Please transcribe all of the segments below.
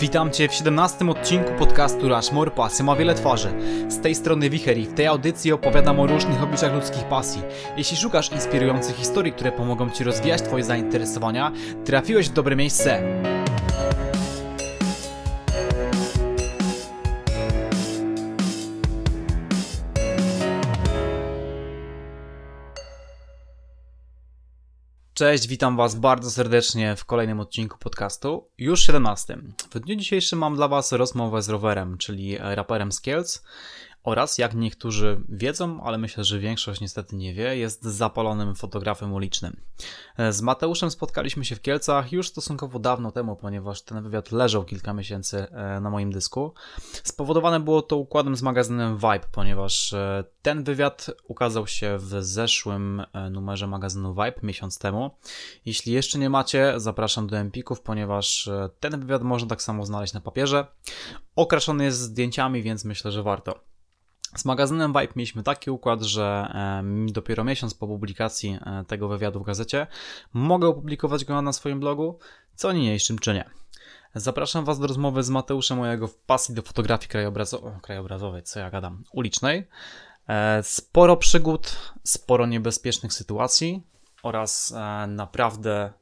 Witam Cię w 17 odcinku podcastu Rushmore Pasja ma wiele twarzy. Z tej strony Wicher i w tej audycji opowiadam o różnych obliczach ludzkich pasji. Jeśli szukasz inspirujących historii, które pomogą Ci rozwijać Twoje zainteresowania, trafiłeś w dobre miejsce. Cześć, witam Was bardzo serdecznie w kolejnym odcinku podcastu, już 17. W dniu dzisiejszym mam dla Was rozmowę z rowerem, czyli raperem z Kielc oraz, jak niektórzy wiedzą, ale myślę, że większość niestety nie wie, jest zapalonym fotografem ulicznym. Z Mateuszem spotkaliśmy się w Kielcach już stosunkowo dawno temu, ponieważ ten wywiad leżał kilka miesięcy e, na moim dysku. Spowodowane było to układem z magazynem Vibe, ponieważ e, ten wywiad ukazał się w zeszłym e, numerze magazynu Vibe miesiąc temu. Jeśli jeszcze nie macie, zapraszam do Empików, ponieważ ten wywiad można tak samo znaleźć na papierze. Okraszony jest zdjęciami, więc myślę, że warto. Z magazynem Vibe mieliśmy taki układ, że dopiero miesiąc po publikacji e, tego wywiadu w gazecie mogę opublikować go na swoim blogu, co niniejszym czynię. Zapraszam Was do rozmowy z Mateuszem mojego w pasji do fotografii krajobrazo krajobrazowej, co ja gadam, ulicznej. E, sporo przygód, sporo niebezpiecznych sytuacji oraz e, naprawdę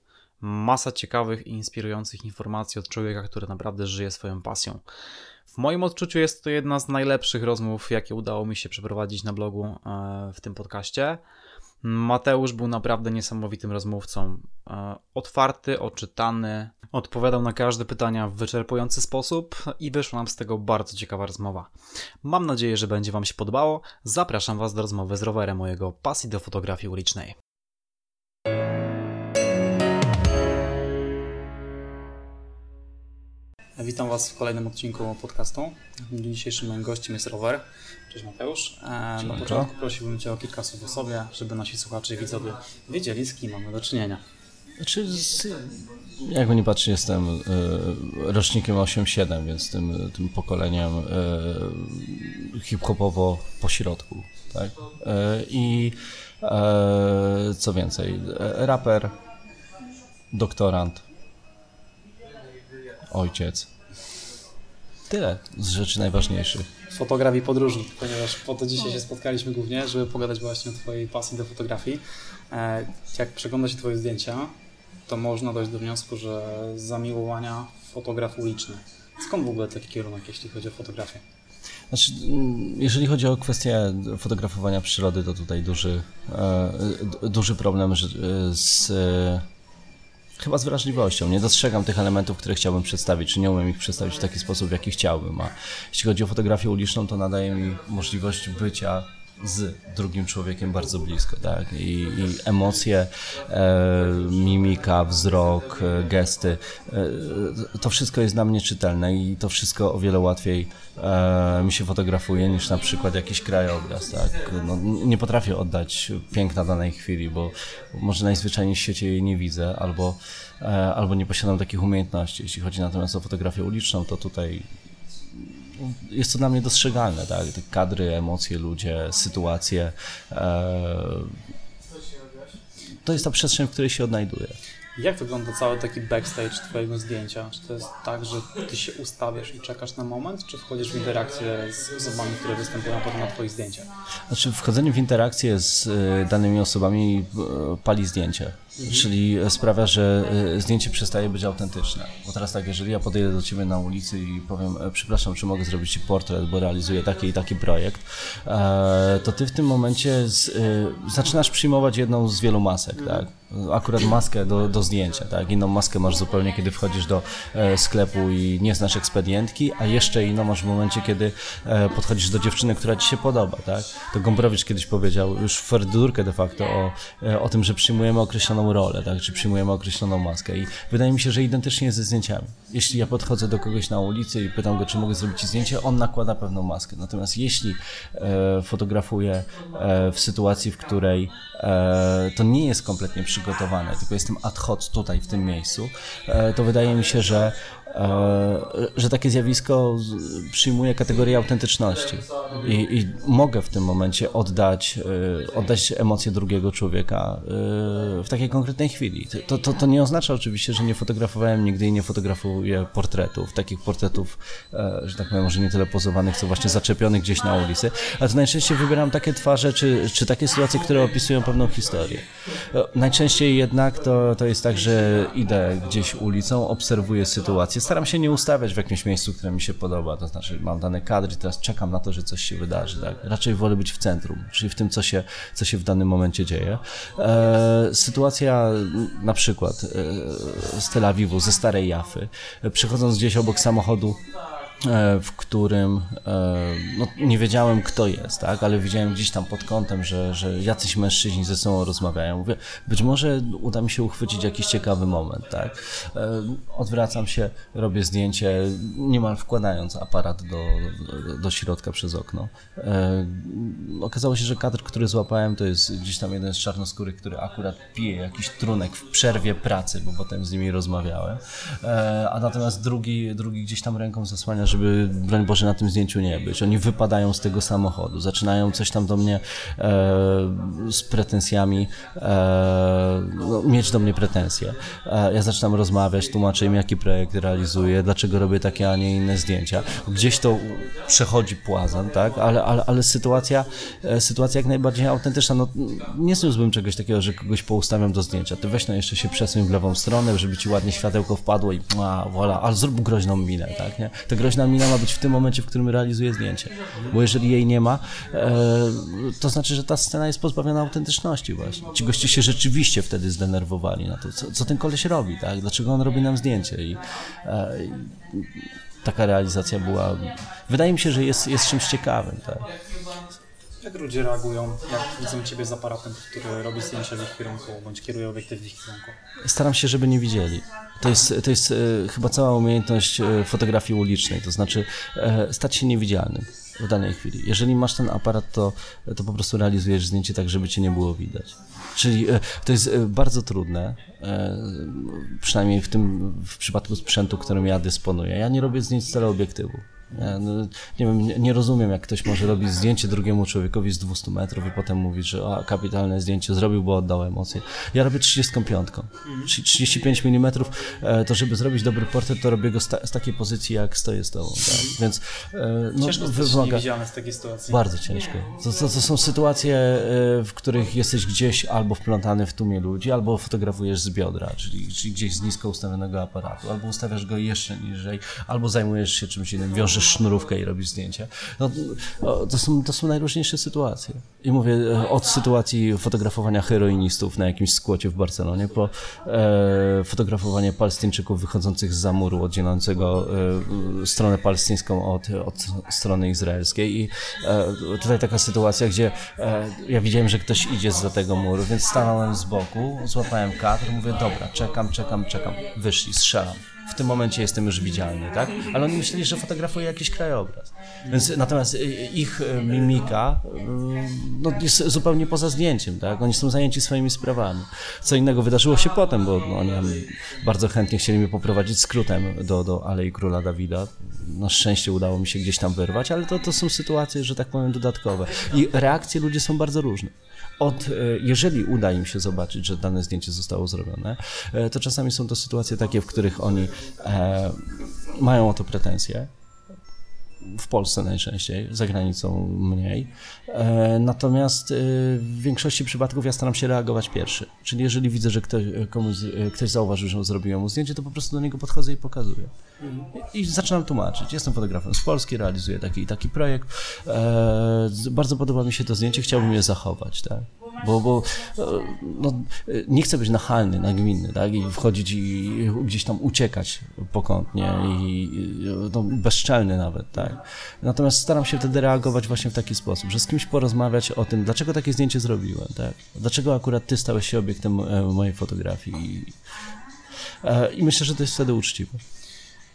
masa ciekawych i inspirujących informacji od człowieka, który naprawdę żyje swoją pasją. W moim odczuciu jest to jedna z najlepszych rozmów, jakie udało mi się przeprowadzić na blogu e, w tym podcaście. Mateusz był naprawdę niesamowitym rozmówcą. E, otwarty, oczytany, odpowiadał na każde pytania w wyczerpujący sposób i wyszła nam z tego bardzo ciekawa rozmowa. Mam nadzieję, że będzie Wam się podobało. Zapraszam Was do rozmowy z rowerem mojego pasji do fotografii ulicznej. Witam Was w kolejnym odcinku podcastu. Dzisiejszym moim gościem jest Rower. Cześć Mateusz. E, na początku prosiłbym Cię o kilka słów o sobie, żeby nasi słuchacze i widzowie wiedzieli, z kim mamy do czynienia. Znaczy, jakby nie patrzeć, jestem y, rocznikiem 8-7, więc tym, tym pokoleniem y, hip-hopowo pośrodku. Tak? Y, I co więcej, raper, doktorant, ojciec. Tyle z rzeczy najważniejszych. Fotografii podróżnik, ponieważ po to dzisiaj się spotkaliśmy głównie, żeby pogadać właśnie o Twojej pasji do fotografii. E, jak przegląda się Twoje zdjęcia, to można dojść do wniosku, że zamiłowania fotograf uliczny. Skąd w ogóle taki kierunek, jeśli chodzi o fotografię? Znaczy, jeżeli chodzi o kwestię fotografowania przyrody, to tutaj duży, e, duży problem z chyba z wrażliwością. Nie dostrzegam tych elementów, które chciałbym przedstawić, czy nie umiem ich przedstawić w taki sposób, w jaki chciałbym. A jeśli chodzi o fotografię uliczną, to nadaje mi możliwość bycia z drugim człowiekiem bardzo blisko, tak? I, i emocje, e, mimika, wzrok, e, gesty, e, to wszystko jest dla mnie czytelne i to wszystko o wiele łatwiej e, mi się fotografuje niż na przykład jakiś krajobraz, tak? No, nie potrafię oddać piękna danej chwili, bo może najzwyczajniej w świecie jej nie widzę, albo, e, albo nie posiadam takich umiejętności. Jeśli chodzi natomiast o fotografię uliczną, to tutaj jest to dla mnie dostrzegalne, tak? Te kadry, emocje, ludzie, sytuacje. E, to jest ta przestrzeń, w której się odnajduję. Jak wygląda cały taki backstage Twojego zdjęcia? Czy to jest tak, że Ty się ustawiasz i czekasz na moment, czy wchodzisz w interakcję z osobami, które występują potem na Twoich zdjęciach? Znaczy, wchodzenie w interakcję z e, danymi osobami e, pali zdjęcie. Mhm. Czyli sprawia, że e, zdjęcie przestaje być autentyczne. Bo teraz tak, jeżeli ja podejdę do ciebie na ulicy i powiem, przepraszam, czy mogę zrobić ci portret, bo realizuję taki i taki projekt, to ty w tym momencie z, zaczynasz przyjmować jedną z wielu masek, tak? akurat maskę do, do zdjęcia, tak? Inną maskę masz zupełnie, kiedy wchodzisz do e, sklepu i nie znasz ekspedientki, a jeszcze inną masz w momencie, kiedy e, podchodzisz do dziewczyny, która ci się podoba, tak? To Gombrowicz kiedyś powiedział już w ferdurkę de facto o, e, o tym, że przyjmujemy określoną rolę, tak? Czy przyjmujemy określoną maskę i wydaje mi się, że identycznie jest ze zdjęciami. Jeśli ja podchodzę do kogoś na ulicy i pytam go, czy mogę zrobić ci zdjęcie, on nakłada pewną maskę. Natomiast jeśli e, fotografuję e, w sytuacji, w której e, to nie jest kompletnie przygotowane, tylko jestem ad hoc tutaj w tym miejscu, e, to wydaje mi się, że że takie zjawisko przyjmuje kategorię autentyczności i, i mogę w tym momencie oddać, oddać emocje drugiego człowieka w takiej konkretnej chwili. To, to, to nie oznacza oczywiście, że nie fotografowałem nigdy i nie fotografuję portretów, takich portretów, że tak powiem, może nie tyle pozowanych, co właśnie zaczepionych gdzieś na ulicy, ale to najczęściej wybieram takie twarze, czy, czy takie sytuacje, które opisują pewną historię. Najczęściej jednak to, to jest tak, że idę gdzieś ulicą, obserwuję sytuację, staram się nie ustawiać w jakimś miejscu, które mi się podoba, to znaczy mam dane kadry teraz czekam na to, że coś się wydarzy. Tak? Raczej wolę być w centrum, czyli w tym, co się, co się w danym momencie dzieje. E, sytuacja na przykład e, z Tel Awiwu, ze Starej Jafy, przechodząc gdzieś obok samochodu E, w którym e, no, nie wiedziałem, kto jest, tak? ale widziałem gdzieś tam pod kątem, że, że jacyś mężczyźni ze sobą rozmawiają. Mówię, być może uda mi się uchwycić jakiś ciekawy moment. Tak? E, odwracam się, robię zdjęcie, niemal wkładając aparat do, do środka przez okno. Okazało się, że kadr, który złapałem, to jest gdzieś tam jeden z czarnoskórych, który akurat pije jakiś trunek w przerwie pracy, bo potem z nimi rozmawiałem. A natomiast drugi, drugi gdzieś tam ręką zasłania, żeby broń Boże na tym zdjęciu nie być. Oni wypadają z tego samochodu, zaczynają coś tam do mnie e, z pretensjami, e, no, mieć do mnie pretensje. E, ja zaczynam rozmawiać, tłumaczę im jaki projekt realizuję, dlaczego robię takie, a nie inne zdjęcia. Gdzieś to przechodzi płazem, tak, ale, ale, ale sytuacja, e, sytuacja jak najbardziej autentyczna. No, nie zniósłbym czegoś takiego, że kogoś poustawiam do zdjęcia. Ty weź no jeszcze się przesuń w lewą stronę, żeby ci ładnie światełko wpadło i a, voilà, ale zrób groźną minę, tak, nie? To groźna ta mina ma być w tym momencie, w którym realizuje zdjęcie. Bo jeżeli jej nie ma, e, to znaczy, że ta scena jest pozbawiona autentyczności właśnie. Ci goście się rzeczywiście wtedy zdenerwowali na to, co, co ten koleś robi, tak? Dlaczego on robi nam zdjęcie i, e, taka realizacja była, wydaje mi się, że jest, jest czymś ciekawym, tak? Jak ludzie reagują, jak widzą Ciebie z aparatem, który robi zdjęcia w ich kierunku, bądź kieruje obiektyw w ich kierunku? Staram się, żeby nie widzieli. To jest, to jest e, chyba cała umiejętność e, fotografii ulicznej, to znaczy e, stać się niewidzialnym w danej chwili. Jeżeli masz ten aparat, to, to po prostu realizujesz zdjęcie tak, żeby cię nie było widać. Czyli to jest bardzo trudne, przynajmniej w tym w przypadku sprzętu, którym ja dysponuję. Ja nie robię zdjęć z teleobiektywu. No, nie wiem, nie, nie, rozumiem, jak ktoś może robić zdjęcie drugiemu człowiekowi z 200 metrów i potem mówić, że o, kapitalne zdjęcie zrobił, bo oddał emocje. Ja robię 35, czyli 35 mm, to żeby zrobić dobry portret, to robię go z, ta, z takiej pozycji, jak stoję z tobą. Tak? Więc e, no, ciężko wymaga... z takiej sytuacji. Bardzo ciężko. To, to, to, są sytuacje, e, w których jesteś gdzieś albo wplątany w tłumie ludzi, albo fotografujesz z biodra, czyli, czyli gdzieś z nisko ustawionego aparatu, albo ustawiasz go jeszcze niżej, albo zajmujesz się czymś innym, wiążesz sznurówkę i robisz zdjęcie. No, to, są, to są najróżniejsze sytuacje. I mówię e, od sytuacji fotografowania heroinistów na jakimś skłocie w Barcelonie, po e, fotografowanie palestyńczyków wychodzących z zamuru oddzielającego e, stronę palestyńską od, od strony izraelskiej. I e, tutaj taka sytuacja, gdzie e, ja widziałem, że ktoś idzie za tego muru, więc stanąłem z boku, złapałem kadr, mówię, dobra, czekam, czekam, czekam. Wyszli, strzelam w tym momencie jestem już widzialny, tak? Ale oni myśleli, że fotografuję jakiś krajobraz. Więc natomiast y, ich y, mimika y, no, jest zupełnie poza zdjęciem, tak? Oni są zajęci swoimi sprawami. Co innego wydarzyło się potem, bo no, oni bardzo chętnie chcieli mnie poprowadzić skrótem do, do Alei Króla Dawida. Na szczęście udało mi się gdzieś tam wyrwać, ale to, to są sytuacje, że tak powiem, dodatkowe. I reakcje ludzi są bardzo różne od, jeżeli uda im się zobaczyć, że dane zdjęcie zostało zrobione, to czasami są to sytuacje takie, w których oni e, mają o to pretensje, w Polsce najczęściej, za granicą mniej. E, natomiast e, w większości przypadków ja staram się reagować pierwszy. Czyli jeżeli widzę, że ktoś, komuś, e, ktoś zauważył, że zrobiłem mu zdjęcie, to po prostu do niego podchodzę i pokazuję. I zaczynam tłumaczyć. Jestem fotografem z Polski, realizuję taki i taki projekt. Bardzo podoba mi się to zdjęcie, chciałbym je zachować. Tak? Bo, bo no, nie chcę być nachalny, nagminny, tak, i wchodzić i gdzieś tam uciekać pokątnie i no, bezczelny nawet, tak. Natomiast staram się wtedy reagować właśnie w taki sposób, że z kimś porozmawiać o tym, dlaczego takie zdjęcie zrobiłem, tak, dlaczego akurat ty stałeś się obiektem e, mojej fotografii i, e, i myślę, że to jest wtedy uczciwe.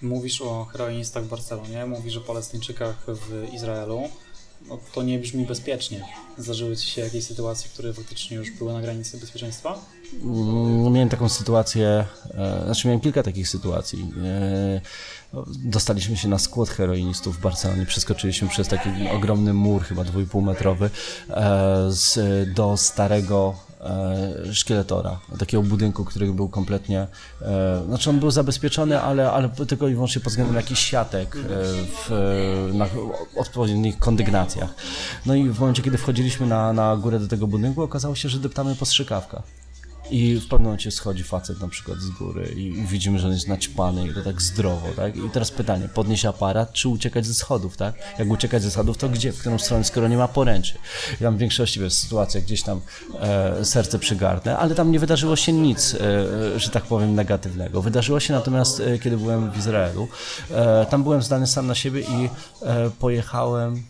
Mówisz o heroinistach w Barcelonie, mówisz o Palestyńczykach w Izraelu. No to nie brzmi bezpiecznie. Zdarzyły Ci się jakieś sytuacje, które faktycznie już były na granicy bezpieczeństwa? Mm, miałem taką sytuację, e, znaczy miałem kilka takich sytuacji. E, dostaliśmy się na skład heroinistów w Barcelonie, przeskoczyliśmy przez taki ogromny mur, chyba 2,5 metrowy, e, z, do starego szkieletora, takiego budynku, który był kompletnie, e, znaczy on był zabezpieczony, ale, ale tylko i wyłącznie pod względem jakichś siatek e, w, na odpowiednich kondygnacjach. No i w momencie, kiedy wchodziliśmy na, na górę do tego budynku, okazało się, że deptamy po strzykawkach. I w pewnym momencie schodzi facet na przykład z góry i, i widzimy, że on jest naćpany i to tak zdrowo, tak? I teraz pytanie, podnieść aparat, czy uciekać ze schodów, tak? Jak uciekać ze schodów, to gdzie, w którą stronę, skoro nie ma poręczy? Ja tam w większości jest sytuacja, gdzieś tam e, serce przygarnę, ale tam nie wydarzyło się nic, e, że tak powiem, negatywnego. Wydarzyło się natomiast, e, kiedy byłem w Izraelu, e, tam byłem zdany sam na siebie i e, pojechałem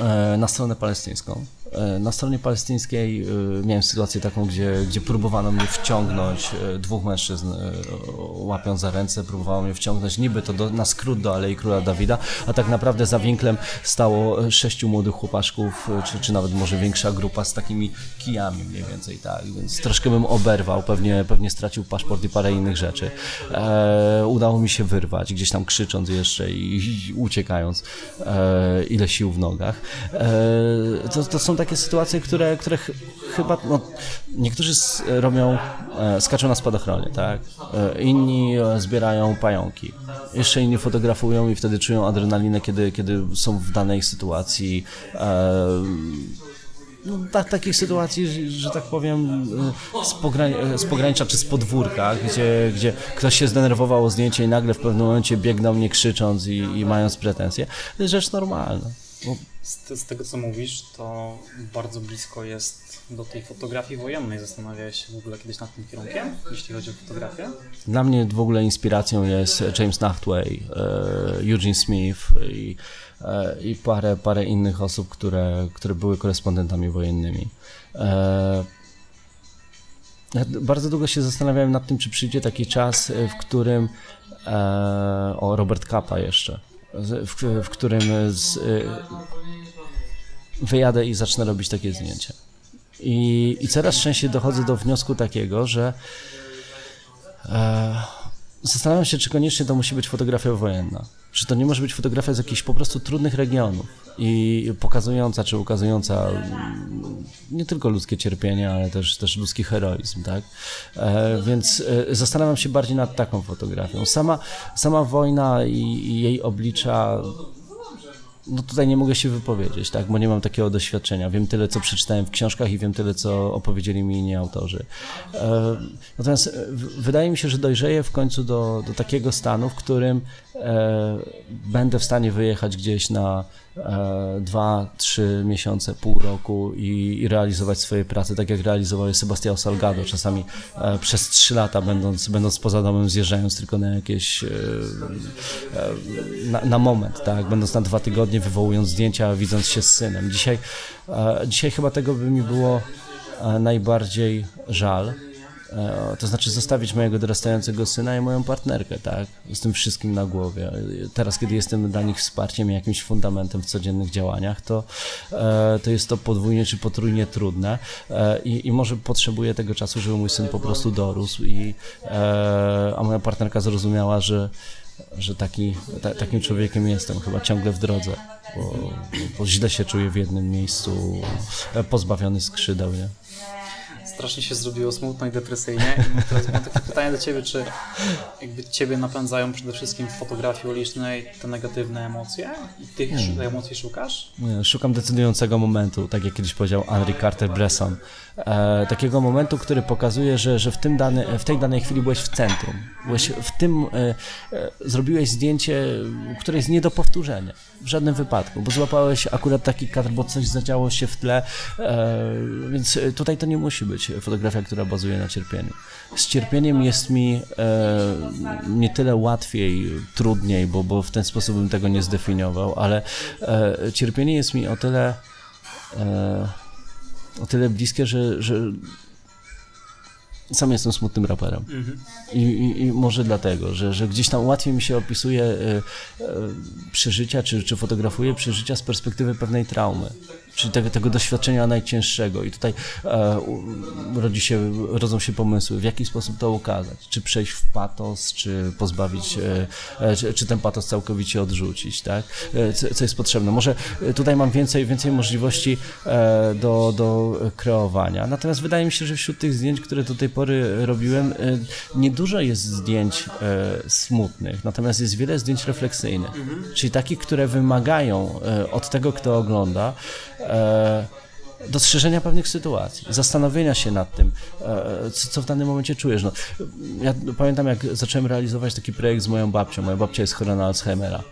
e, na stronę palestyńską. E, na stronie palestyńskiej e, miałem sytuację taką, gdzie, gdzie próbowano mnie wciągnąć, e, dwóch mężczyzn łapiąc za ręce, próbowało mnie wciągnąć niby to do, na skrót do Alei Króla Dawida, a tak naprawdę za winklem stało sześciu młodych chłopaczków, czy, czy nawet może większa grupa z takimi kijami mniej więcej, tak, więc troszkę bym oberwał, pewnie, pewnie stracił paszport i parę innych rzeczy. E, udało mi się wyrwać, gdzieś tam krzycząc jeszcze i, i uciekając, e, ile sił w nogach. E, to, to są takie sytuacje, które, które ch chyba no, niektórzy robią, e, skaczą na spadochronie, tak? E, inni e, zbierają pająki. Jeszcze inni fotografują i wtedy czują adrenalinę, kiedy, kiedy są w danej sytuacji. E, no, tak, takich sytuacji, że, że tak powiem, z, pograń, z pogranicza czy z podwórka, gdzie, gdzie ktoś się zdenerwował o zdjęcie i nagle w pewnym momencie biegną mnie krzycząc i, i mając pretensje. To jest rzecz normalna. Bo z, z, tego co mówisz, to bardzo blisko jest do tej fotografii wojennej. Zastanawiałeś się w ogóle kiedyś nad tym kierunkiem, jeśli chodzi o fotografię? Dla mnie w ogóle inspiracją jest James Nachtway, e, Eugene Smith i, e, i parę, parę innych osób, które, które były korespondentami wojennymi. E, bardzo długo się zastanawiałem nad tym, czy przyjdzie taki czas, w którym o Robert Kappa jeszcze, w, w którym z, wyjadę i zacznę robić takie zdjęcia. I, i coraz częściej dochodzę do wniosku takiego, że e, zastanawiam się, czy koniecznie to musi być fotografia wojenna. Czy to nie może być fotografia z jakichś po prostu trudnych regionów i pokazująca czy ukazująca mm, nie tylko ludzkie cierpienie, ale też, też ludzki heroizm, tak? E, więc e, zastanawiam się bardziej nad taką fotografią. Sama, sama wojna i, i jej oblicza no tutaj nie mogę się wypowiedzieć, tak, bo nie mam takiego doświadczenia. Wiem tyle, co przeczytałem w książkach i wiem tyle, co opowiedzieli mi inni autorzy. E, natomiast e, wydaje mi się, że dojrzeję w końcu do, do takiego stanu, w którym e, będę w stanie wyjechać gdzieś na dwa, trzy miesiące, pół roku i, i, realizować swoje prace, tak jak realizował je Sebastião Salgado, czasami e, przez trzy lata, będąc, będąc poza domem, zjeżdżając tylko na jakieś, e, na, na, moment, tak, będąc na dwa tygodnie, wywołując zdjęcia, widząc się z synem. Dzisiaj, dzisiaj chyba tego by mi było najbardziej żal, E, to znaczy zostawić mojego dorastającego syna i moją partnerkę, tak? Z tym wszystkim na głowie. Teraz, kiedy jestem dla nich wsparciem i jakimś fundamentem w codziennych działaniach, to, e, to jest to podwójnie czy potrójnie trudne e, i, i może potrzebuję tego czasu, żeby mój syn po prostu dorósł i a moja partnerka zrozumiała, że że taki, ta, takim człowiekiem jestem, chyba ciągle w drodze, bo, bo źle się czuję w jednym miejscu, pozbawiony skrzydeł, nie? Strasznie się zrobiło smutno i depresyjnie. I teraz mam takie pytanie do Ciebie, czy jakby Ciebie napędzają przede wszystkim w fotografii ulicznej te negatywne emocje? I tych hmm. emocji szukasz? Szukam decydującego momentu, tak jak kiedyś powiedział Henry Carter-Bresson. E, takiego momentu, który pokazuje, że, że w, tym dany, w tej danej chwili byłeś w centrum. Byłeś w tym, e, e, zrobiłeś zdjęcie, które jest nie do powtórzenia. W żadnym wypadku, bo złapałeś akurat taki kadr, bo coś zadziało się w tle, e, więc tutaj to nie musi być fotografia, która bazuje na cierpieniu. Z cierpieniem jest mi e, nie tyle łatwiej, trudniej, bo, bo w ten sposób bym tego nie zdefiniował, ale e, cierpienie jest mi o tyle o tyle bliskie, że, że sam jestem smutnym raperem. I, i, I może dlatego, że, że gdzieś tam łatwiej mi się opisuje e, e, przeżycia, czy, czy fotografuje przeżycia z perspektywy pewnej traumy. Czyli tego, tego doświadczenia najcięższego. I tutaj e, rodzi się, rodzą się pomysły, w jaki sposób to ukazać. Czy przejść w patos, czy pozbawić, e, e, czy, czy ten patos całkowicie odrzucić, tak? E, co, co jest potrzebne. Może e, tutaj mam więcej, więcej możliwości e, do, do kreowania. Natomiast wydaje mi się, że wśród tych zdjęć, które do tej pory robiłem, niedużo jest zdjęć smutnych, natomiast jest wiele zdjęć refleksyjnych, czyli takich, które wymagają od tego, kto ogląda, e, dostrzeżenia pewnych sytuacji, zastanowienia się nad tym, e, co, w danym momencie czujesz. No, ja pamiętam, jak zacząłem realizować taki projekt z moją babcią. Moja babcia jest chora na Alzheimera.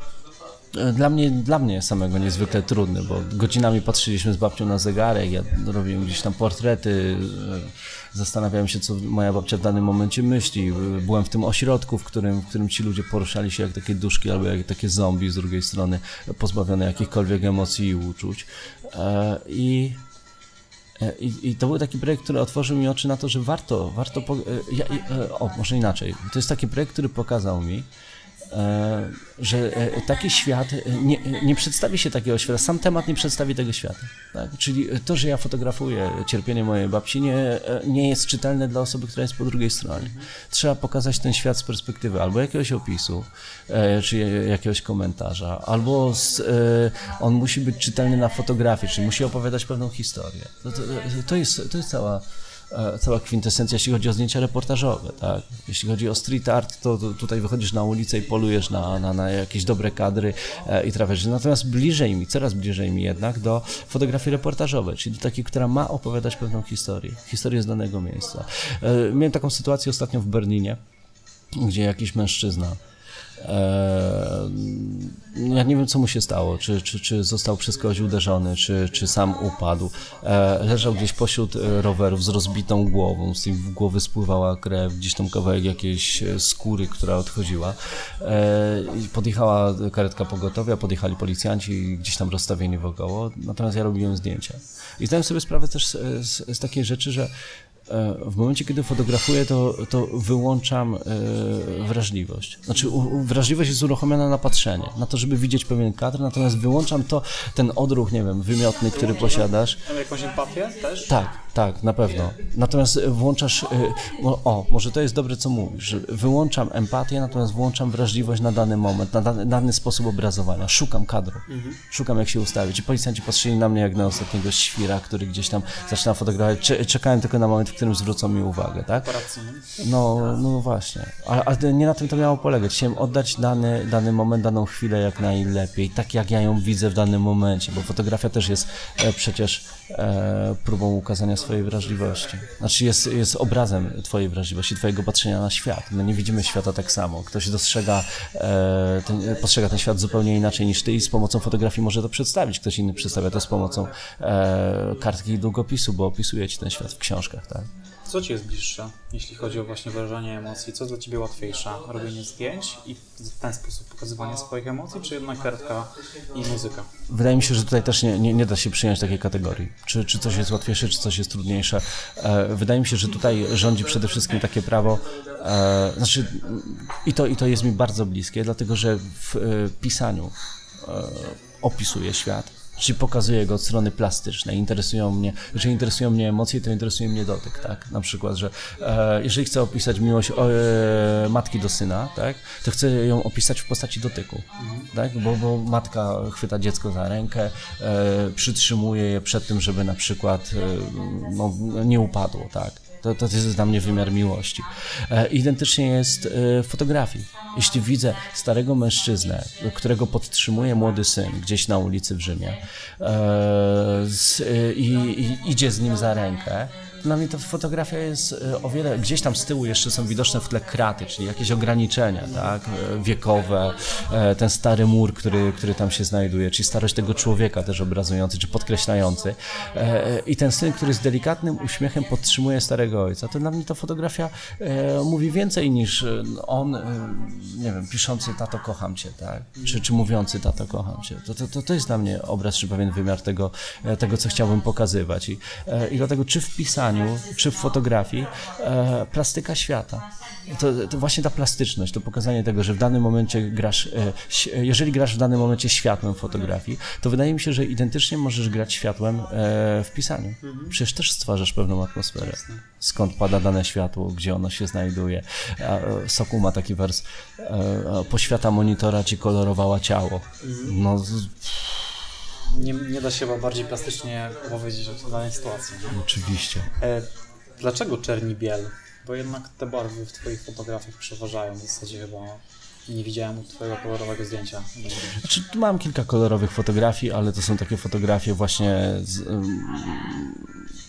Dla mnie, dla mnie samego niezwykle trudny, bo godzinami patrzyliśmy z babcią na zegarek, ja robiłem gdzieś tam portrety, e, zastanawiałem się, co moja babcia w danym momencie myśli. Byłem w tym ośrodku, w którym, w którym ci ludzie poruszali się jak takie duszki albo jak takie zombie z drugiej strony, pozbawione jakichkolwiek emocji i uczuć. E, I E, I, I to był taki projekt, który otworzył mi oczy na to, że warto, warto. Po, ja, o, może inaczej. To jest taki projekt, który pokazał mi, że e, taki świat e, nie, nie przedstawi się takiego świata, sam temat nie przedstawi tego świata. Tak? Czyli to, że ja fotografuję cierpienie mojej babci, nie, e, nie jest czytelne dla osoby, która jest po drugiej stronie. Trzeba pokazać ten świat z perspektywy albo jakiegoś opisu, e, czy jakiegoś komentarza, albo z, e, on musi być czytelny na fotografii, czyli musi opowiadać pewną historię. To, to, to, jest, to jest cała e, cała kwintesencja, jeśli chodzi o zdjęcia reportażowe, tak? Jeśli chodzi o street art, to, to tutaj wychodzisz na ulicę i polujesz na, na, na jakieś dobre kadry e, i trafiasz. Natomiast bliżej mi, coraz bliżej mi jednak do fotografii reportażowej, czyli do takiej, która ma opowiadać pewną historię, historię z danego miejsca. E, miałem taką sytuację ostatnio w Berlinie, gdzie jakiś mężczyzna e, ja nie wiem, co mu się stało, czy, czy, czy został przez kogoś uderzony, czy, czy sam upadł. E, leżał gdzieś pośród e, rowerów z rozbitą głową, z w głowy spływała krew, gdzieś tam kawałek jakiejś e, skóry, która odchodziła. Podjechała karetka pogotowia, podjechali policjanci gdzieś tam rozstawieni wokoło, natomiast ja robiłem zdjęcia. I zdałem sobie sprawę też z, z, z takiej rzeczy, że w momencie, kiedy fotografuję, to, to wyłączam e, wrażliwość. Znaczy, wrażliwość jest uruchomiona na patrzenie, na to, żeby widzieć pewien kadr, natomiast wyłączam to, ten odruch, nie wiem, wymiotny, który posiadasz. Jakąś empatię też? Tak, tak, na pewno. Natomiast e, włączasz, e, o, o, może to jest dobre, co mówisz, że wyłączam empatię, natomiast włączam wrażliwość na dany moment, na dany, dany sposób obrazowania. Szukam kadru, szukam jak się ustawić. I policjanci patrzyli na mnie jak na ostatniego świra, który gdzieś tam zaczyna fotografować. Cze- Czekałem tylko na moment, w którym zwrócą mi uwagę, tak? No, no właśnie. Ale, ale nie na tym to miało polegać. Chciałem oddać dany, dany moment, daną chwilę jak najlepiej, tak jak ja ją widzę w danym momencie, bo fotografia też jest e, przecież e, próbą ukazania swojej wrażliwości. Znaczy jest, jest obrazem twojej wrażliwości, twojego patrzenia na świat. My nie widzimy świata tak samo. Ktoś dostrzega, e, ten, postrzega ten świat zupełnie inaczej niż ty i z pomocą fotografii może to przedstawić. Ktoś inny przedstawia to z pomocą e, kartki i długopisu, bo opisuje ci ten świat w książkach, tak? Co ci jest bliższe, jeśli chodzi o właśnie wyrażanie emocji? Co dla ciebie łatwiejsze? Robienie zdjęć i w ten sposób pokazywanie swoich emocji, czy jednak kartka i muzyka? Wydaje mi się, że tutaj też nie, nie, nie da się przyjąć takiej kategorii. Czy, czy coś jest łatwiejsze, czy coś jest trudniejsze. E, wydaje mi się, że tutaj rządzi przede wszystkim takie prawo, e, znaczy i to, i to jest mi bardzo bliskie, dlatego że w e, pisaniu opisuję świat, czyli pokazuję go od strony plastycznej. Interesują mnie, jeżeli interesują mnie emocje, to interesuje mnie dotyk, tak? Na przykład, że e, jeżeli chcę opisać miłość o, e, matki do syna, tak? To chcę ją opisać w postaci dotyku, tak? Bo, bo matka chwyta dziecko za rękę, e, przytrzymuje je przed tym, żeby na przykład e, no, nie upadło, tak? To, to jest dla mnie wymiar miłości. E, identycznie jest e, w fotografii. Jeśli widzę starego mężczyznę, którego podtrzymuje młody syn gdzieś na ulicy w Rzymie e, i, i idzie z nim za rękę, dla mnie ta fotografia jest e, o wiele, gdzieś tam z tyłu jeszcze są widoczne w tle kraty, czyli jakieś ograniczenia, tak, e, wiekowe, e, ten stary mur, który, który tam się znajduje, czyli starość tego człowieka też obrazujący, czy podkreślający. I ten syn, który z delikatnym uśmiechem podtrzymuje starego ojca, to dla mnie ta fotografia mówi więcej niż on, nie wiem, piszący tato kocham cię, tak, czy, czy mówiący tato kocham cię, to, to, to, to jest dla mnie obraz, czy pewien wymiar tego, tego co chciałbym pokazywać. I, i dlatego czy w pisaniu czy w fotografii e, plastyka świata. To, to właśnie ta plastyczność, to pokazanie tego, że w danym momencie grasz, e, jeżeli grasz w danym momencie światłem fotografii, to wydaje mi się, że identycznie możesz grać światłem e, w pisaniu. Przecież też stwarzasz pewną atmosferę. Skąd pada dane światło, gdzie ono się znajduje. E, Sokół ma taki wers, e, e, poświata monitora ci kolorowała ciało. No, Nie, nie da się chyba bardziej plastycznie opowiedzieć o danej sytuacji. oczywiście. E, dlaczego czerni biel? Bo jednak te barwy w Twoich fotografiach przeważają. W zasadzie chyba nie widziałem Twojego kolorowego zdjęcia. Znaczy, tu mam kilka kolorowych fotografii, ale to są takie fotografie właśnie z, ym,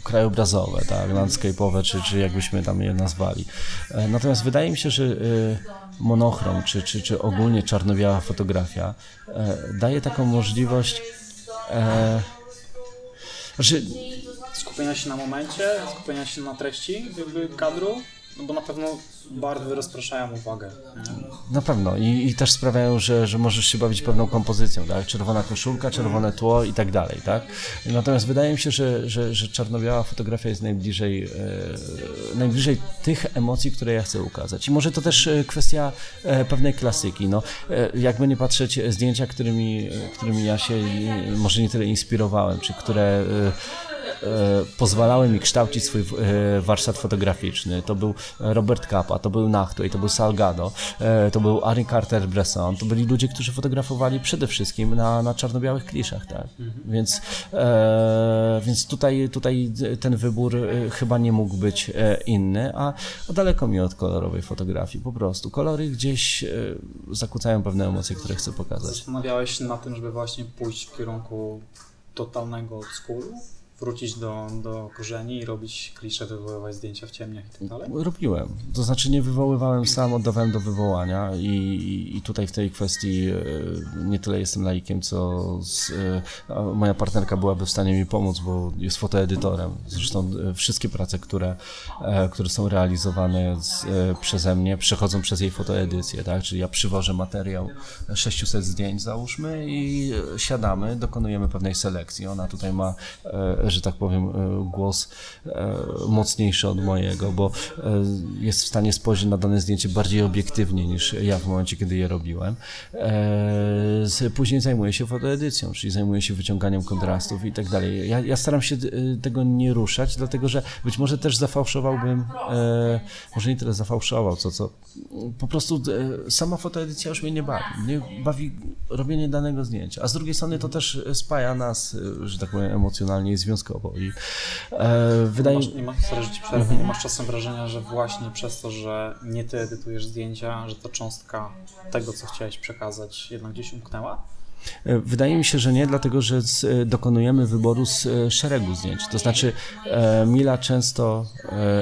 krajobrazowe, tak, landscape'owe, czy, czy jakbyśmy tam je nazwali. E, Natomiast wydaje mi się, że y, monochrom, czy, czy, czy ogólnie czarno-biała fotografia e, daje taką możliwość e, znaczy, Skupienia się na momencie, skupienia się na treści jakby kadru, no bo na pewno barwy rozpraszają uwagę. Na pewno I, i też sprawiają, że, że możesz się bawić pewną kompozycją, tak? Czerwona koszulka, czerwone tło i tak dalej, tak? Natomiast wydaje mi się, że, że, że czarno-biała fotografia jest najbliżej, e, najbliżej tych emocji, które ja chcę ukazać. I może to też e, kwestia e, pewnej klasyki, no. E, jakby nie patrzeć, zdjęcia, którymi, którymi ja się może nie tyle inspirowałem, czy które pozwalały mi kształcić swój e, warsztat fotograficzny. To był Robert Capa, to był Nachtwey, to był Salgado, e, to był Ari Carter-Bresson. To byli ludzie, którzy fotografowali przede wszystkim na, na czarno-białych kliszach, tak? Więc, e, więc tutaj, tutaj ten wybór e, chyba nie mógł być e, inny, a, a daleko mi od kolorowej fotografii, po prostu. Kolory gdzieś e, zakłócają pewne emocje, które chcę pokazać. Zastanawiałeś się na tym, żeby właśnie pójść w kierunku totalnego oldschoolu? Wrócić do, do korzeni i robić klisze, wywoływać zdjęcia w ciemniach i tak dalej? Robiłem. To znaczy nie wywoływałem sam, oddawałem do wywołania i, i tutaj w tej kwestii e, nie tyle jestem laikiem, co z, e, moja partnerka byłaby w stanie mi pomóc, bo jest fotoedytorem. Zresztą e, wszystkie prace, które, które są realizowane z, przeze mnie, przechodzą przez jej fotoedycję, tak? Czyli ja przywożę materiał 600 zdjęć załóżmy i siadamy, dokonujemy pewnej selekcji. Ona tutaj ma, że tak powiem, e, głos e, mocniejszy od mojego, bo e, jest w stanie spojrzeć na dane zdjęcie bardziej obiektywnie niż ja w momencie, kiedy je robiłem. Później zajmuję się fotoedycją, czyli zajmuję się wyciąganiem kontrastów i tak dalej. Ja, ja staram się e, tego nie ruszać, dlatego że być może też zafałszowałbym, e, może nie tyle zafałszował, co co. Po prostu e, sama fotoedycja już mnie nie bawi. Mnie bawi robienie danego zdjęcia, a z drugiej strony to też spaja nas, e, że tak powiem, emocjonalnie i związkowo. I e, wydaje Masz, nie masz, sorry, przerwę, nie masz czasem wrażenia, że właśnie przez to, że nie ty edytujesz zdjęcia, że ta cząstka tego, co chciałeś przekazać, jednak gdzieś umknęła? E, Wydaje mi się, że nie, dlatego że e, dokonujemy wyboru z e, szeregu zdjęć. To znaczy, Mila często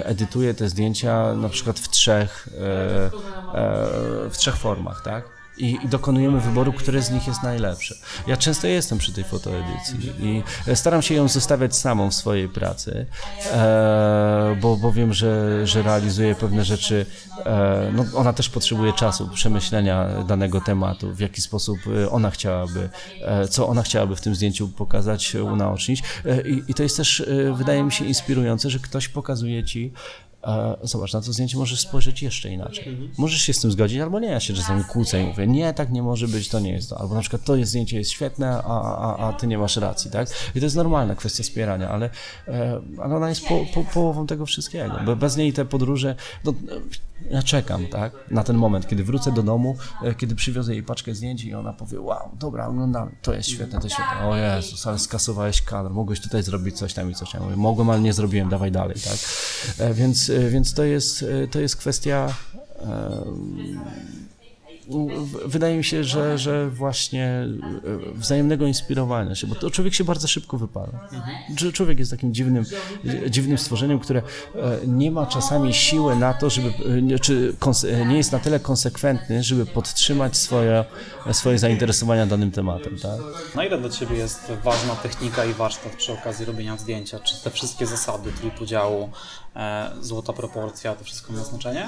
edytuje te zdjęcia na przykład w trzech, w trzech formach, tak? I, I dokonujemy wyboru, które z nich jest najlepsze. Ja często jestem przy tej fotoedycji i e, staram się ją zostawiać samą w swojej pracy, e, bo, bo wiem, że, że realizuje pewne rzeczy. E, no, ona też potrzebuje czasu, przemyślenia danego tematu, w jaki sposób e, ona chciałaby, e, co ona chciałaby w tym zdjęciu pokazać, e, unaocznić. I, I to jest też, wydaje mi się, inspirujące, że ktoś pokazuje ci, Zobacz, na to zdjęcie możesz spojrzeć jeszcze inaczej. Możesz się z tym zgodzić, albo nie. Ja się czasami kłócę i mówię, nie, tak nie może być, to nie jest to. Albo na przykład to jest zdjęcie jest świetne, a, a, a ty nie masz racji, tak? I to jest normalna kwestia wspierania, ale, e, ale ona jest po, po, połową tego wszystkiego. Bo bez niej te podróże, no, ja czekam, tak? Na ten moment, kiedy wrócę do domu, e, kiedy przywiozę jej paczkę zdjęć i ona powie, wow, dobra, oglądamy, to jest świetne, to jest świetne. O Jezus, ale skasowałeś kadr, mogłeś tutaj zrobić coś tam i coś tam. Mogłem, ale nie zrobiłem, dawaj dalej, tak? E, Więc, e, więc to, jest, to jest kwestia. Wydaje mi się, że, że właśnie e, wzajemnego inspirowania się, bo to człowiek się bardzo szybko wypala. Że Człowiek jest takim dziwnym, dziwnym stworzeniem, które e, nie ma czasami siły na to, żeby, e, nie- czy nie jest na tyle konsekwentny, żeby podtrzymać swoje, swoje zainteresowania danym tematem. Tak? Na ile dla Ciebie jest ważna technika i warsztat przy okazji robienia zdjęcia? Czy te wszystkie zasady trójpodziału, złota proporcja, to wszystko ma znaczenie?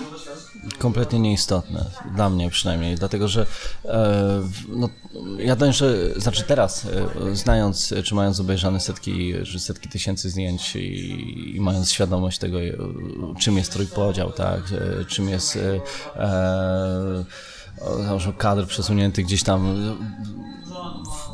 Kompletnie nieistotne, dla mnie przynajmniej, dlatego że e, no, ja dążę, znaczy teraz, e, znając czy mając obejrzane setki, setki tysięcy zdjęć i, i mając świadomość tego, e, czym jest trójpodział, tak, e, czym jest e, e, kadr przesunięty gdzieś tam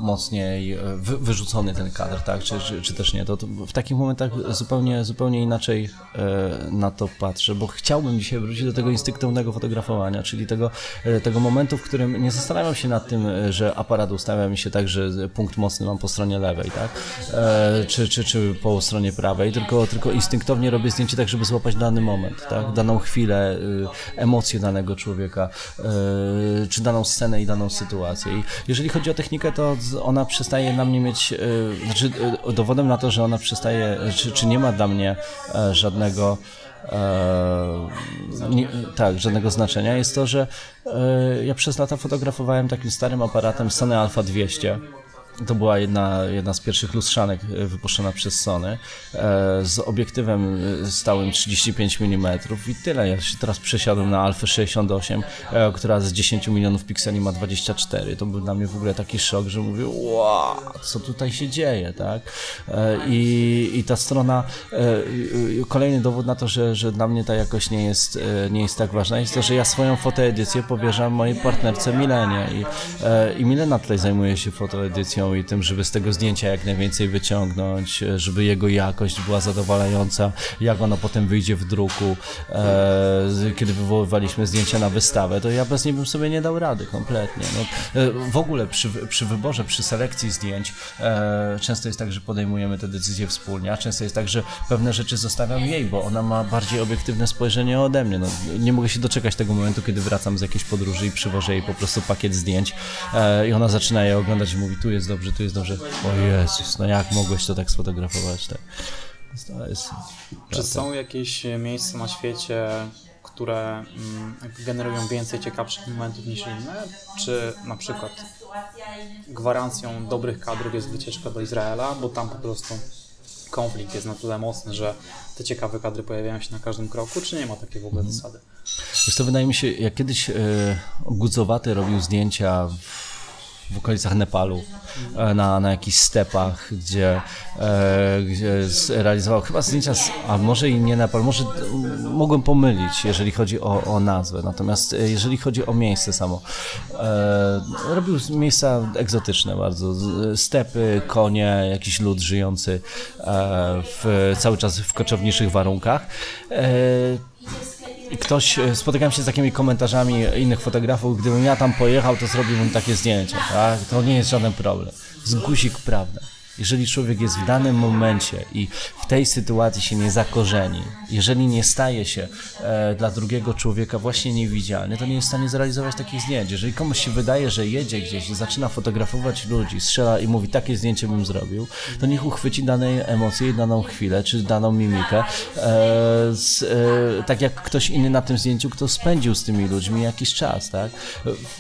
mocniej e, wy, wyrzucony ten kadr, tak, czy, czy, czy, też nie, to, to w takich momentach zupełnie, zupełnie inaczej e, na to patrzę, bo chciałbym dzisiaj wrócić do tego instynktownego fotografowania, czyli tego, e, tego momentu, w którym nie zastanawiam się nad tym, że aparat ustawia mi się tak, że punkt mocny mam po stronie lewej, tak, czy, czy, czy po stronie prawej, tylko, tylko instynktownie robię zdjęcie tak, żeby złapać dany moment, tak, daną chwilę, emocje danego człowieka, czy daną scenę i daną sytuację. I jeżeli chodzi o technikę, to ona przestaje na mnie mieć, znaczy dowodem na to, że ona przestaje, czy, czy nie ma dla mnie e, żadnego nie, tak, żadnego znaczenia, jest to, że ja przez lata fotografowałem takim starym aparatem Sony Alpha 200 to była jedna, jedna z pierwszych lustrzanek e, wypuszczona przez Sony e, z obiektywem e, stałym 35 mm i tyle. Ja się teraz przesiadłem na Alfa 68, która z 10 milionów pikseli ma 24. To był dla mnie w ogóle taki szok, że mówię, wow, co tutaj się dzieje, tak? I, i ta strona, kolejny dowód na to, że, że dla mnie ta jakość nie jest, nie jest tak ważna, jest to, że ja swoją fotoedycję powierzam mojej partnerce Milenie i, i Milena tutaj zajmuje się fotoedycją i tym, żeby z tego zdjęcia jak najwięcej wyciągnąć, żeby jego jakość była zadowalająca, jak ono potem wyjdzie w druku. E, kiedy wywoływaliśmy zdjęcia na wystawę, to ja bez niej bym sobie nie dał rady kompletnie. No, e, w ogóle przy, przy wyborze, przy selekcji zdjęć e, często jest tak, że podejmujemy te decyzje wspólnie, a często jest tak, że pewne rzeczy zostawiam jej, bo ona ma bardziej obiektywne spojrzenie ode mnie. No, nie mogę się doczekać tego momentu, kiedy wracam z jakiejś podróży i przywożę jej po prostu pakiet zdjęć e, i ona zaczyna je oglądać i mówi, tu jest dobrze, tu jest dobrze. O Jezus, no jak mogłeś to tak sfotografować? Tak? To jest, Czy są jakieś miejsca na świecie, które mm, generują więcej ciekawszych momentów niż inne? Czy na przykład gwarancją dobrych kadrów jest wycieczka do Izraela, bo tam po prostu konflikt jest na tyle mocny, że te ciekawe kadry pojawiają się na każdym kroku, czy nie ma takiej w ogóle mhm. zasady? Wiesz to wydaje mi się, jak kiedyś e, Gucowaty robił zdjęcia w w okolicach Nepalu, e, na, na jakichś stepach, gdzie, e, gdzie realizował chyba zdjęcia, z, a może i nie Nepal, może mogłem pomylić, jeżeli chodzi o, o nazwę, natomiast e, jeżeli chodzi o miejsce samo, robił miejsca egzotyczne bardzo, stepy, konie, jakiś lud żyjący w, cały czas w koczowniczych warunkach. Ktoś, e, spotykałem się z takimi komentarzami innych fotografów, gdybym ja tam pojechał, to zrobiłbym takie zdjęcia, tak? To nie jest żaden problem. Z guzik prawda. Jeżeli człowiek jest w danym momencie i w tej sytuacji się nie zakorzeni, jeżeli nie staje się e, dla drugiego człowieka właśnie niewidzialny, to nie jest w stanie zrealizować takich zdjęć. Jeżeli komuś się wydaje, że jedzie gdzieś i zaczyna fotografować ludzi, strzela i mówi, takie zdjęcie bym zrobił, to niech uchwyci danej emocje, daną chwilę, czy daną mimikę, e, z, e, tak jak ktoś inny na tym zdjęciu, kto spędził z tymi ludźmi jakiś czas, tak?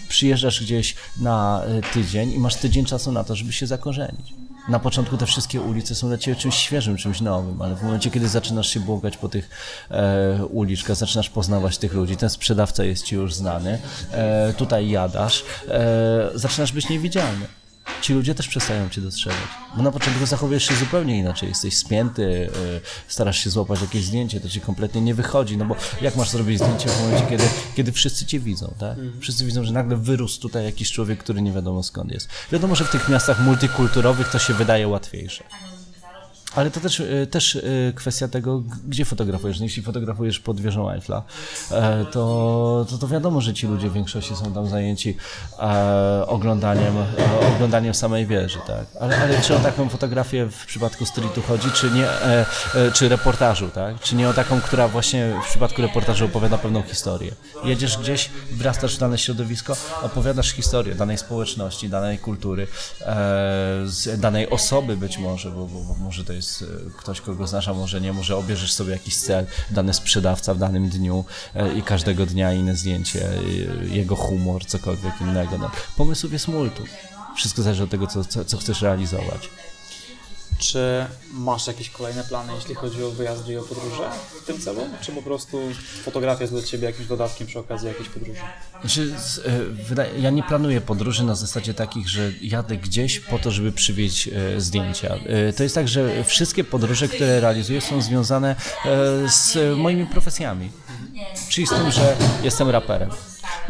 Przyjeżdżasz gdzieś na e, tydzień i masz tydzień czasu na to, żeby się zakorzenić na początku te wszystkie ulice są dla ciebie czymś świeżym, czymś nowym, ale w momencie, kiedy zaczynasz się błogać po tych e, uliczkach, zaczynasz poznawać tych ludzi, ten sprzedawca jest ci już znany, e, tutaj jadasz, e, zaczynasz być niewidzialny ci ludzie też przestają cię dostrzegać. Bo na początku zachowujesz się zupełnie inaczej. Jesteś spięty, yy, starasz się złapać jakieś zdjęcie, to ci kompletnie nie wychodzi. No bo jak masz zrobić zdjęcie w momencie, kiedy, kiedy wszyscy cię widzą, tak? Mhm. Wszyscy widzą, że nagle wyrósł tutaj jakiś człowiek, który nie wiadomo skąd jest. Wiadomo, że w tych miastach multikulturowych to się wydaje łatwiejsze. Ale to też, e, też e, kwestia tego, gdzie fotografujesz. No, jeśli fotografujesz pod wieżą Eiffla, e, to, to, to wiadomo, że ci ludzie w większości są tam zajęci oglądaniem, oglądaniem samej wieży, tak? Ale, ale czy o taką fotografię w przypadku streetu chodzi, czy nie, czy reportażu, tak? Czy nie o taką, która właśnie w przypadku reportażu opowiada pewną historię. Jedziesz gdzieś, wrastasz w dane środowisko, opowiadasz historię danej społeczności, danej kultury, danej osoby być może, bo, bo, bo może to jest jest e, ktoś, kogo znasz, a może nie, może obierzesz sobie jakiś cel, dany sprzedawca w danym dniu e, i każdego dnia inne zdjęcie, e, jego humor, cokolwiek innego. No, pomysłów jest multum. Wszystko zależy od tego, co, co, co chcesz realizować. Czy masz jakieś kolejne plany, jeśli chodzi o wyjazdy i o podróże w tym celu? Czy po prostu fotografia jest dla Ciebie jakimś dodatkiem przy okazji jakiejś podróży? Znaczy, e, ja nie planuję podróży na zasadzie takich, że jadę gdzieś po to, żeby przywieźć e, zdjęcia. E, To jest tak, że wszystkie podróże, które realizuję są związane z moimi profesjami. Czyli z tym, że jestem raperem.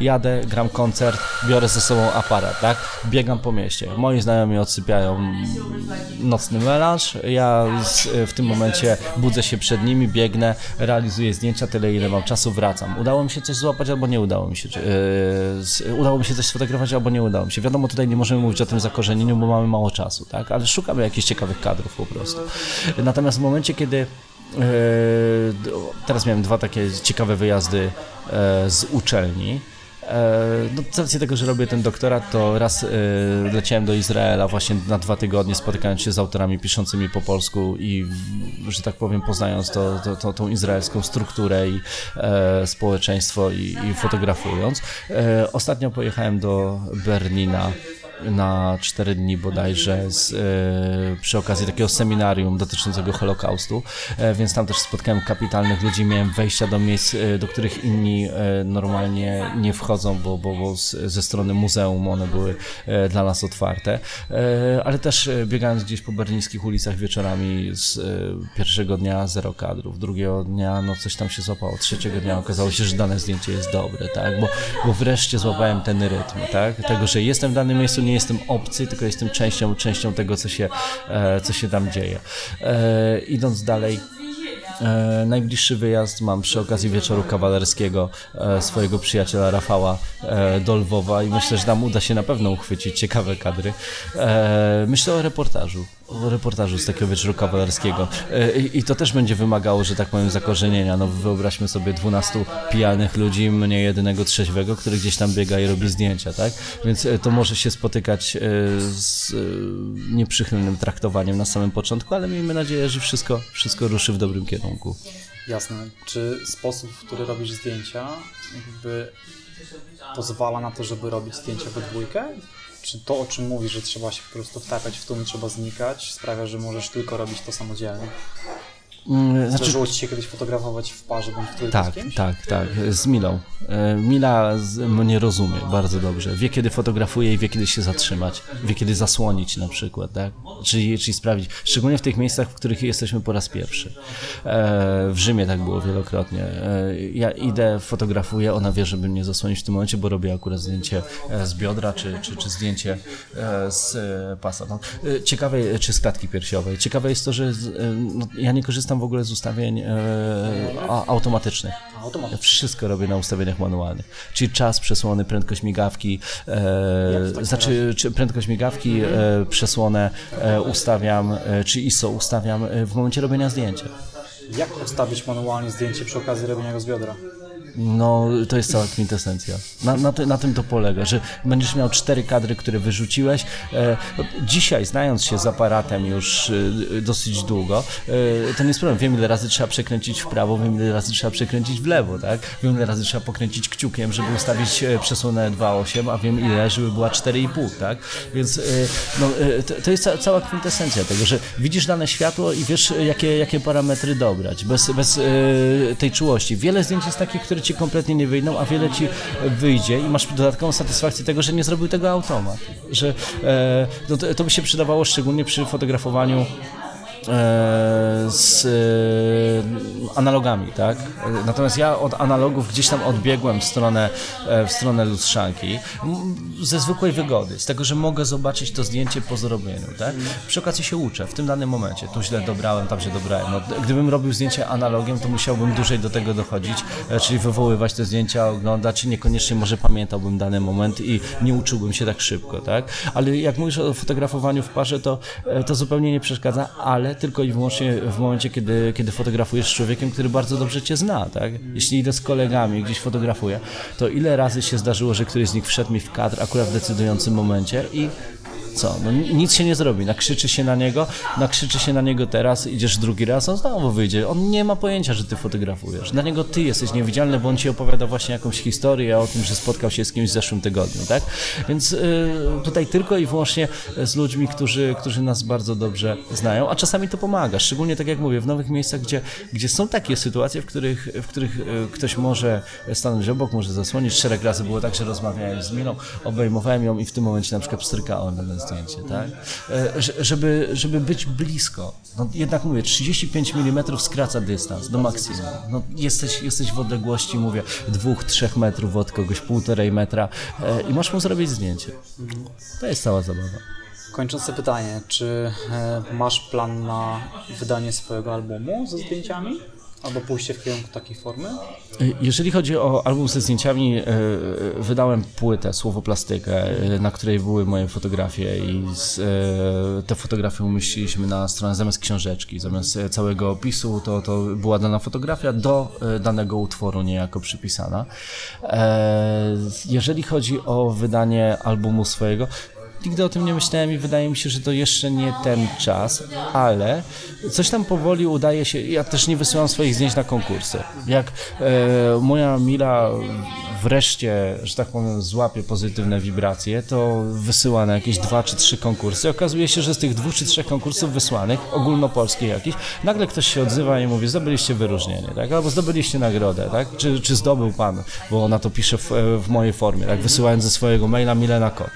Jadę, gram koncert, biorę ze sobą aparat, tak? Biegam po mieście. Moi znajomi odsypiają nocny melanż. Ja z, w tym momencie budzę się przed nimi, biegnę, realizuję zdjęcia tyle, ile mam czasu, wracam. Udało mi się coś złapać, albo nie udało mi się. Yy, udało mi się coś sfotografować, albo nie udało mi się. Wiadomo, tutaj nie możemy mówić o tym zakorzenieniu, bo mamy mało czasu, tak? Ale szukamy jakichś ciekawych kadrów po prostu. Natomiast w momencie, kiedy do- Teraz miałem dwa takie ciekawe wyjazdy e, z uczelni. E, No, z tego, że robię ten doktorat, to raz e, leciałem do Izraela właśnie na dwa tygodnie, spotykając się z autorami piszącymi po polsku i, że tak powiem, poznając to, to, to, tą izraelską strukturę i e, społeczeństwo i, i fotografując. E, ostatnio pojechałem do Berlina na cztery dni bodajże z, e, przy okazji takiego seminarium dotyczącego Holokaustu, e, więc tam też spotkałem kapitalnych ludzi, miałem wejścia do miejsc, e, do których inni normalnie nie wchodzą, bo, bo, bo ze strony muzeum one były dla nas otwarte, ale też biegając gdzieś po berlińskich ulicach wieczorami z pierwszego dnia zero kadrów, drugiego dnia no coś tam się złapało, trzeciego dnia okazało się, że dane zdjęcie jest dobre, tak, bo, bo wreszcie złapałem ten rytm, tak, tego, że jestem w danym miejscu, nie jestem obcy, tylko jestem częścią, częścią tego, co się, e, co się tam dzieje. E, idąc dalej, E, najbliższy wyjazd mam przy okazji wieczoru kawalerskiego e, swojego przyjaciela Rafała e, do Lwowa i myślę, że tam uda się na pewno uchwycić ciekawe kadry. E, myślę o reportażu, reportażu z takiego wieczoru kawalerskiego e, i, to też będzie wymagało, że tak powiem, zakorzenienia. No wyobraźmy sobie 12 pijanych ludzi, mnie jedynego trzeźwego, który gdzieś tam biega i robi zdjęcia, tak? Więc e, to może się spotykać e, z nieprzychylnym traktowaniem na samym początku, ale miejmy nadzieję, że wszystko, wszystko ruszy w dobrym kierunku. Jasne. Czy sposób, w który robisz zdjęcia, jakby pozwala na to, żeby robić zdjęcia we dwójkę? Czy to, o czym mówisz, że trzeba się po prostu wtapiać w tłum, trzeba znikać, sprawia, że możesz tylko robić to samodzielnie? Mm, Znaczy, Zdarzyło Ci się kiedyś fotografować w parze bądź w tak, tak, tak, z Milą. E, Mila z- mnie rozumie bardzo dobrze. Wie, kiedy fotografuje i wie, kiedy się zatrzymać. Wie, kiedy zasłonić na przykład, tak? Czyli, czyli sprawdzić. Szczególnie w tych miejscach, w których jesteśmy po raz pierwszy. E, w Rzymie tak było wielokrotnie. E, ja idę, fotografuję, ona wie, żeby mnie zasłonić w tym momencie, bo robię akurat zdjęcie z biodra, czy, czy, czy zdjęcie z pasa. No, ciekawe, czy z klatki piersiowej. Ciekawe jest to, że no, ja nie korzystam w ogóle z ustawień e, a, automatycznych. Ja wszystko robię na ustawieniach manualnych. Czyli czas przesłony, prędkość migawki, e, znaczy czy prędkość migawki, e, przesłonę e, ustawiam, e, czy ISO ustawiam e, w momencie robienia zdjęcia. Jak ustawić manualnie zdjęcie przy okazji robienia go z biodra? No, to jest cała kwintesencja. Na, na, na tym to polega, że będziesz miał cztery kadry, które wyrzuciłeś. E, dzisiaj, znając się z aparatem już e, dosyć długo, e, to nie jest problem. Wiem, ile razy trzeba przekręcić w prawo, wiem, ile razy trzeba przekręcić w lewo, tak? Wiem, ile razy trzeba pokręcić kciukiem, żeby ustawić przesłonę 2.8, a wiem, ile, żeby była 4,5, tak? Więc no, to, jest ca, cała kwintesencja tego, że widzisz dane światło i wiesz, jakie, jakie parametry dobrać, bez, bez tej czułości. Wiele zdjęć jest takich, które ci kompletnie nie wyjdą, a wiele ci wyjdzie i masz dodatkową satysfakcję tego, że nie zrobił tego automat. Że no to, to by się przydawało szczególnie przy fotografowaniu z e, analogami, tak? E, Natomiast ja od analogów gdzieś tam odbiegłem w stronę, e, w stronę lustrzanki ze zwykłej wygody, z tego, że mogę zobaczyć to zdjęcie po zrobieniu, tak? Przy okazji się uczę w tym danym momencie. Tu źle dobrałem, tam źle dobrałem. No, gdybym robił zdjęcie analogiem, to musiałbym dłużej do tego dochodzić, e, czyli wywoływać te zdjęcia, oglądać i niekoniecznie może pamiętałbym dany moment i nie uczyłbym się tak szybko, tak? Ale jak mówisz o fotografowaniu w parze, to, e, to zupełnie nie przeszkadza, ale tylko i wyłącznie w momencie, kiedy, kiedy fotografujesz z człowiekiem, który bardzo dobrze cię zna, tak? Jeśli idę z kolegami, gdzieś fotografuję, to ile razy się zdarzyło, że któryś z nich wszedł mi w kadr akurat w decydującym momencie i co? No nic się nie zrobi. Nakrzyczy się na niego, nakrzyczy się na niego teraz, idziesz drugi raz, on znowu wyjdzie. On nie ma pojęcia, że ty fotografujesz. Dla niego ty jesteś niewidzialny, bo on ci opowiada właśnie jakąś historię o tym, że spotkał się z kimś w zeszłym tygodniu, tak? Więc y, tutaj tylko i wyłącznie z ludźmi, którzy, którzy nas bardzo dobrze znają, a czasami to pomaga. Szczególnie tak jak mówię, w nowych miejscach, gdzie, gdzie są takie sytuacje, w których, w których y, ktoś może stanąć obok, może zasłonić. Szereg razy było tak, że rozmawiałem z Milą, obejmowałem ją i w tym momencie na przykład pstrykałem zdjęcie, tak? E, żeby, żeby być blisko. No, jednak mówię, 35 mm skraca dystans do maksimum. No, jesteś, jesteś w odległości, mówię, dwóch, trzech metrów od kogoś, półtorej metra e, i masz mu zrobić zdjęcie. To jest cała zabawa. Kończące pytanie, czy e, masz plan na wydanie swojego albumu ze zdjęciami? Albo pójście w kierunku takiej formy? Jeżeli chodzi o album ze zdjęciami, e, wydałem płytę, słowoplastykę, e, na której były moje fotografie i z, e, te fotografie umieściliśmy na stronę zamiast książeczki, zamiast całego opisu, to, to była dana fotografia do danego utworu niejako przypisana. Jeżeli chodzi o wydanie albumu swojego, nigdy o tym nie myślałem i wydaje mi się, że to jeszcze nie ten czas, ale coś tam powoli udaje się. Ja też nie wysyłam swoich zdjęć na konkursy. Jak e, moja Mila wreszcie, że tak powiem, złapie pozytywne wibracje, to wysyła na jakieś dwa czy trzy konkursy. Okazuje się, że z tych dwóch czy trzech konkursów wysłanych, ogólnopolskich jakichś, nagle ktoś się odzywa i mówi, zdobyliście wyróżnienie, tak? Albo zdobyliście nagrodę, tak? Czy, czy zdobył pan, bo ona to pisze w, w mojej formie, tak? Wysyłając ze swojego maila Milena Kot.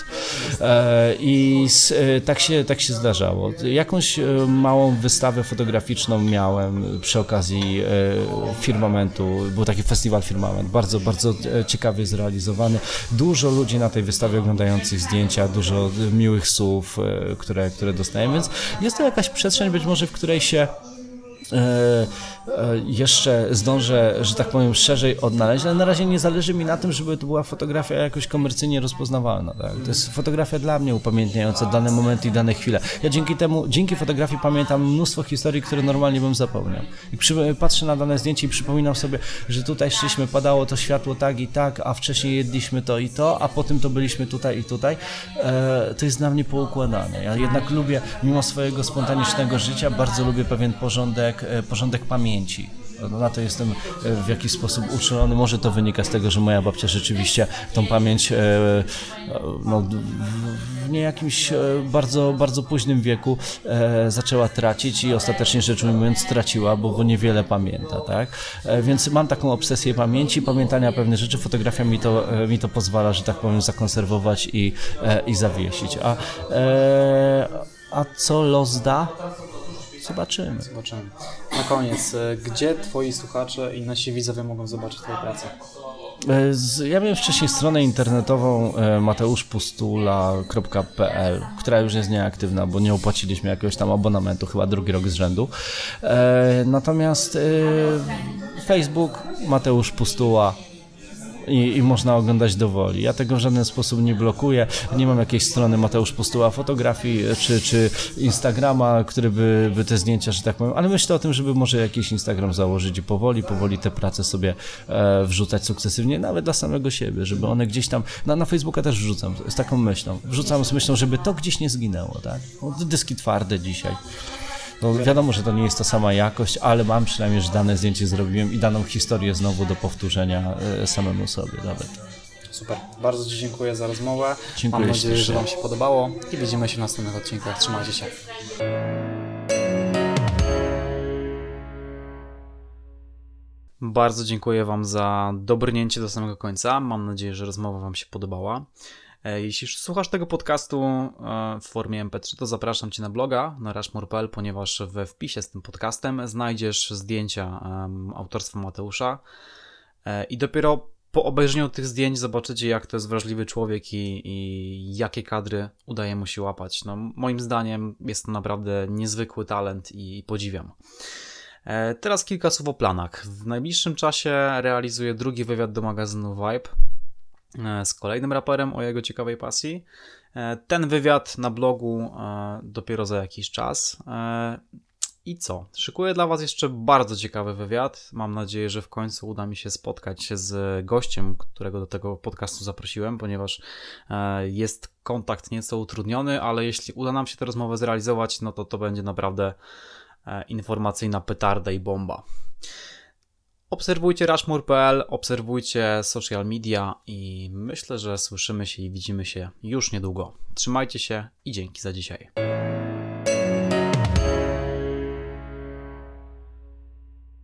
E, I z, e, tak, się, tak się zdarzało. Jakąś e, małą wystawę fotograficzną miałem przy okazji e, firmamentu, był taki festiwal firmament, bardzo, bardzo ciekawie zrealizowany. Dużo ludzi na tej wystawie oglądających zdjęcia, dużo miłych słów, które, które dostajemy, więc jest to jakaś przestrzeń być może, w której się jeszcze zdążę, że tak powiem, szerzej odnaleźć, ale na razie nie zależy mi na tym, żeby to była fotografia jakoś komercyjnie rozpoznawalna. Tak? To jest fotografia dla mnie upamiętniająca dane momenty i dane chwile. Ja dzięki temu, dzięki fotografii pamiętam mnóstwo historii, które normalnie bym zapomniał. I przy, patrzę na dane zdjęcie i przypominam sobie, że tutaj szliśmy, padało to światło tak i tak, a wcześniej jedliśmy to i to, a potem to byliśmy tutaj i tutaj. E, to jest dla mnie poukładane. Ja jednak lubię, mimo swojego spontanicznego życia, bardzo lubię pewien porządek, porządek, e, porządek pamięci. No, na to jestem e, w jakiś sposób uczulony. Może to wynika z tego, że moja babcia rzeczywiście tą pamięć e, no, w niejakimś bardzo, bardzo późnym wieku zaczęła tracić i ostatecznie rzecz ujmując straciła, bo, bo niewiele pamięta, tak? Więc mam taką obsesję pamięci, pamiętania pewnych rzeczy. Fotografia mi to, mi to pozwala, że tak powiem, zakonserwować i, i zawiesić. A, a co los da? Zobaczymy. Zobaczymy. Na koniec, e, gdzie twoi słuchacze i nasi widzowie mogą zobaczyć twoją pracę? E, ja miałem wcześniej stronę internetową e, mateuszpustula.pl, która już jest nieaktywna, bo nie opłaciliśmy jakiegoś tam abonamentu, chyba drugi rok z rzędu. Natomiast Facebook Mateusz Pustuła i, i można oglądać dowoli. Ja tego w żaden sposób nie blokuję. Nie mam jakiejś strony Mateusz Postuła fotografii czy, czy Instagrama, który by, by te zdjęcia, że tak powiem, ale myślę o tym, żeby może jakiś Instagram założyć i powoli, powoli te prace sobie e, wrzucać sukcesywnie, nawet dla samego siebie, żeby one gdzieś tam, na, na Facebooka też wrzucam z taką myślą. Wrzucam z myślą, żeby to gdzieś nie zginęło, tak? No, dyski twarde dzisiaj. No wiadomo, że to nie jest ta sama jakość, ale mam przynajmniej, że dane zdjęcie zrobiłem i daną historię znowu do powtórzenia e, samemu sobie nawet. Super. Bardzo Ci dziękuję za rozmowę. Dziękuję Mam nadzieję, że Wam się podobało i widzimy się w następnych odcinkach. Trzymajcie się. Bardzo dziękuję Wam za dobrnięcie do samego końca. Mam nadzieję, że rozmowa Wam się podobała. E, jeśli słuchasz tego podcastu e, w formie MP3, to zapraszam Cię na bloga na rashmore.pl, ponieważ we wpisie z tym podcastem znajdziesz zdjęcia autorstwa Mateusza e, i dopiero po obejrzeniu tych zdjęć zobaczycie, jak to jest wrażliwy człowiek i, i jakie kadry udaje mu się łapać. No, moim zdaniem jest to naprawdę niezwykły talent i podziwiam. Teraz kilka słów o planach. W najbliższym czasie realizuję drugi wywiad do magazynu Vibe. E, z kolejnym raperem o jego ciekawej pasji. E, ten wywiad na blogu e, dopiero za jakiś czas. I co? Szykuję dla Was jeszcze bardzo ciekawy wywiad. Mam nadzieję, że w końcu uda mi się spotkać się z gościem, którego do tego podcastu zaprosiłem, ponieważ jest kontakt nieco utrudniony, ale jeśli uda nam się tę rozmowę zrealizować, no to to będzie naprawdę informacyjna petarda i bomba. Obserwujcie Rushmore.pl, obserwujcie social media i myślę, że słyszymy się i widzimy się już niedługo. Trzymajcie się i dzięki za dzisiaj.